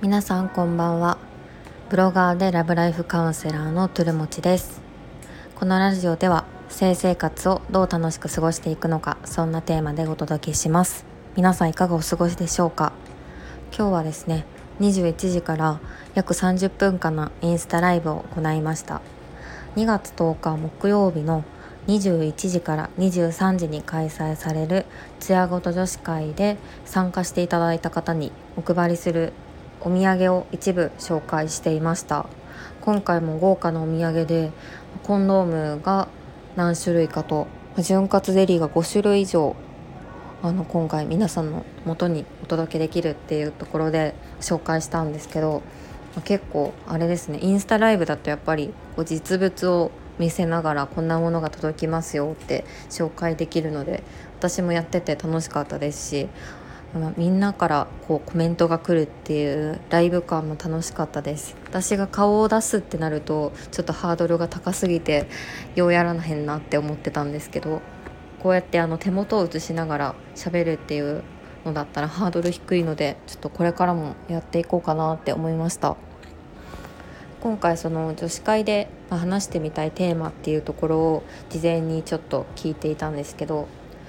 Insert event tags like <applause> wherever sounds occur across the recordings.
皆さんこんばんは。ブロガーでラブライフカウンセラーのトゥルモチです。このラジオでは性生活をどう楽しく過ごしていくのかそんなテーマでお届けします。皆さんいかがお過ごしでしょうか？今日はですね21時から約30分間のインスタライブを行いました。2月10日木曜日の21時から23時に開催されるツヤごと女子会で参加していただいた方にお配りするお土産を一部紹介していました。今回も豪華なお土産でコンドームが何種類かと潤滑ゼリーが5種類以上あの今回皆さんの元にお届けできるっていうところで紹介したんですけど結構あれですねインスタライブだとやっぱり実物を見せながらこんなものが届きますよって紹介できるので私もやってて楽しかったですしみんなからこうコメントが来るっていうライブ感も楽しかったです。私が顔を出すってなるとちょっとハードルが高すぎてようやらなへんなって思ってたんですけどこうやってあの手元を映しながら喋るっていうのだったらハードル低いのでちょっとこれからもやっていこうかなって思いました。今回その女子会で話してみたいテーマっていうところを事前にちょっと聞いていたんですけど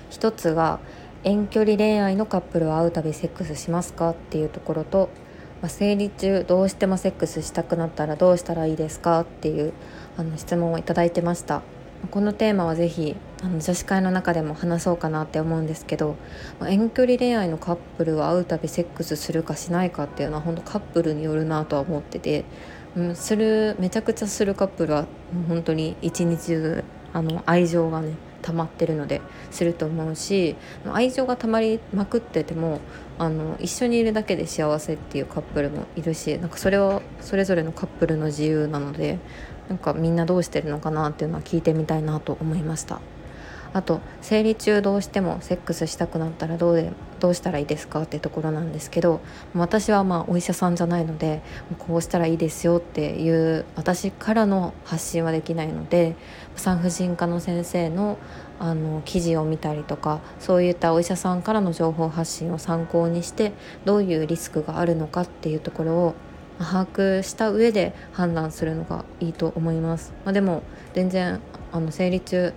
一つが遠距離恋愛のカップルは会うたびセックスしますかっていうところと、まあ、生理中どうしてもセックスしたくなったらどうしたらいいですかっていうあの質問をいただいてました。このテーマはぜひあの女子会の中でも話そうかなって思うんですけど、まあ、遠距離恋愛のカップルは会うたびセックスするかしないかっていうのは本当カップルによるなとは思っててうん、するめちゃくちゃするカップルは本当に一日中あの愛情がね溜まってるのですると思うし愛情が溜まりまくっててもあの一緒にいるだけで幸せっていうカップルもいるしなんかそれはそれぞれのカップルの自由なのでなんかみんなどうしてるのかなっていうのは聞いてみたいなと思いました。あと生理中どうしてもセックスしたくなったらどうでどうしたらいいですかってところなんですけど私はまあお医者さんじゃないのでこうしたらいいですよっていう私からの発信はできないので産婦人科の先生のあの記事を見たりとかそういったお医者さんからの情報発信を参考にしてどういうリスクがあるのかっていうところを把握した上で判断するのがいいと思います。まあ、でも全然あの生理中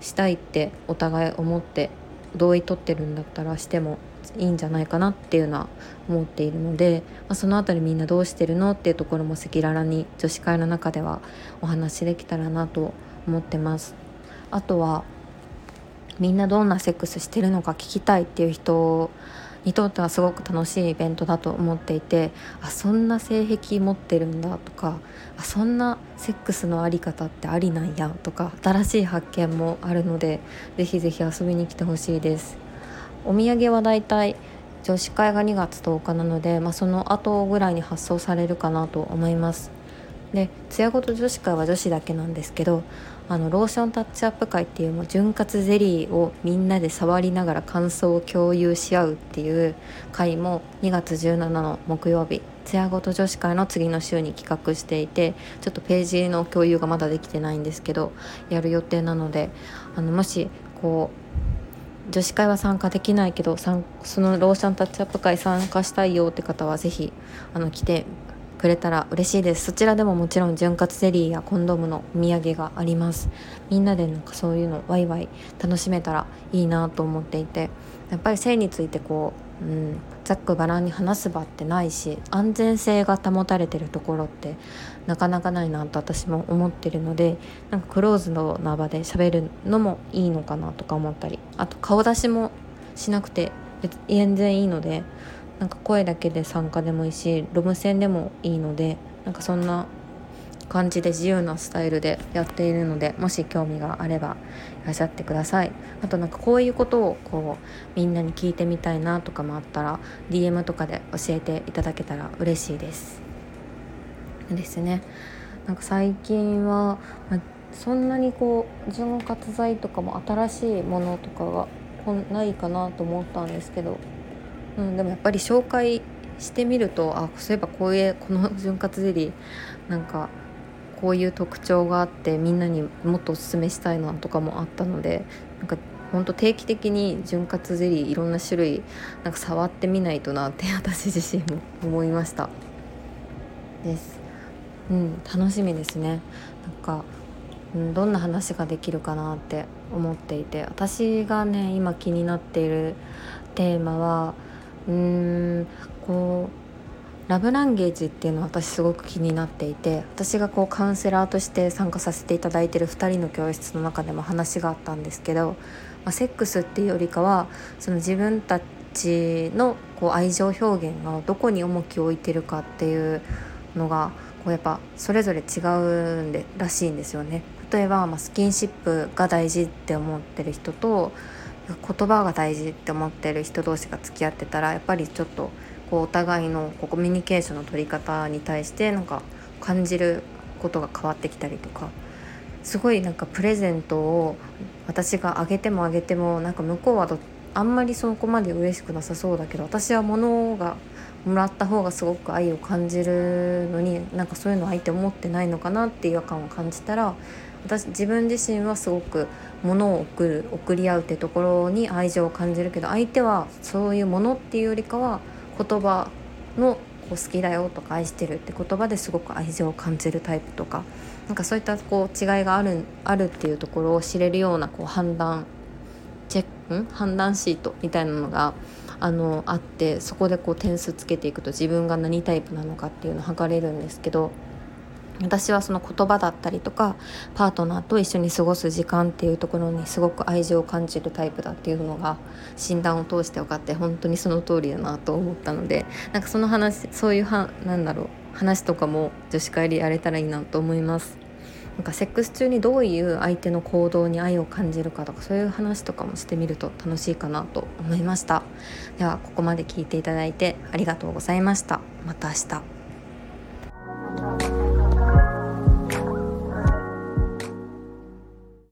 したいってお互い思って同意取ってるんだったらしてもいいんじゃないかなっていうのは思っているので、まあ、その辺りみんなどうしてるのっていうところも赤裸々に女子会の中ではお話できたらなと思ってます。あとはみんなどんなセックスしてるのか聞きたいっていう人にとってはすごく楽しいイベントだと思っていてあそんな性癖持ってるんだとかあそんなセックスのあり方ってありなんやとか新しい発見もあるのでぜひぜひ遊びに来てほしいです。お土産はだいたい女子会が2月10日なので、まあ、その後ぐらいに発送されるかなと思います。で艶ごと女子会は女子だけなんですけどあのローションタッチアップ会っていうもう潤滑ゼリーをみんなで触りながら感想を共有し合うっていう会も2月17の木曜日艶ごと女子会の次の週に企画していてちょっとページの共有がまだできてないんですけどやる予定なのであのもしこう女子会は参加できないけどそのローションタッチアップ会参加したいよって方は是非あの来てくれたら嬉しいです。そちらでももちろん潤滑ゼリーやコンドームのお土産があります。みんなでなんかそういうのワイワイ楽しめたらいいなと思っていてやっぱり性についてこう、うん、ざっくばらんに話す場ってないし安全性が保たれてるところってなかなかないなと私も思ってるのでなんかクローズドな場で喋るのもいいのかなとか思ったりあと顔出しもしなくて全然いいのでなんか声だけで参加でもいいしロム線でもいいのでなんかそんな感じで自由なスタイルでやっているのでもし興味があればいらっしゃってください。あとなんかこういうことをこうみんなに聞いてみたいなとかもあったら DM とかで教えていただけたら嬉しいです。ですね。なんか最近は、まあ、そんなにこう潤滑剤とかも新しいものとかがないかなと思ったんですけどうん、でもやっぱり紹介してみるとあそういえばこういうこの潤滑ゼリーなんかこういう特徴があってみんなにもっとおすすめしたいなとかもあったのでなんかほんと定期的に潤滑ゼリーいろんな種類なんか触ってみないとなって <laughs> 私自身も思いました。です。うん楽しみですね。なんか、うん、どんな話ができるかなって思っていて私がね今気になっているテーマはうーんこうラブランゲージっていうのは私すごく気になっていて私がこうカウンセラーとして参加させていただいてる2人の教室の中でも話があったんですけど、まあ、セックスっていうよりかはその自分たちのこう愛情表現がどこに重きを置いてるかっていうのがこうやっぱそれぞれ違うんでらしいんですよね。例えば、まあ、スキンシップが大事って思ってる人と言葉が大事って思ってる人同士が付き合ってたらやっぱりちょっとこうお互いのこうコミュニケーションの取り方に対してなんか感じることが変わってきたりとかすごいなんかプレゼントを私があげてもあげてもなんか向こうはあんまりそこまで嬉しくなさそうだけど私は物がもらった方がすごく愛を感じるのになんかそういうの相手思ってないのかなって違和感を感じたら私自分自身はすごく物を送る送り合うってところに愛情を感じるけど相手はそういうものっていうよりかは言葉のこう好きだよとか愛してるって言葉ですごく愛情を感じるタイプとかなんかそういったこう違いがあるあるっていうところを知れるようなこう判断チェック判断シートみたいなのがあのあってそこでこう点数つけていくと自分が何タイプなのかっていうのを測れるんですけど私はその言葉だったりとかパートナーと一緒に過ごす時間っていうところにすごく愛情を感じるタイプだっていうのが診断を通して分かって本当にその通りだなと思ったのでなんかその話そういうはなんだろう話とかも女子会でやれたらいいなと思います。なんかセックス中にどういう相手の行動に愛を感じるかとかそういう話とかもしてみると楽しいかなと思いました。ではここまで聞いていただいてありがとうございました。また明日。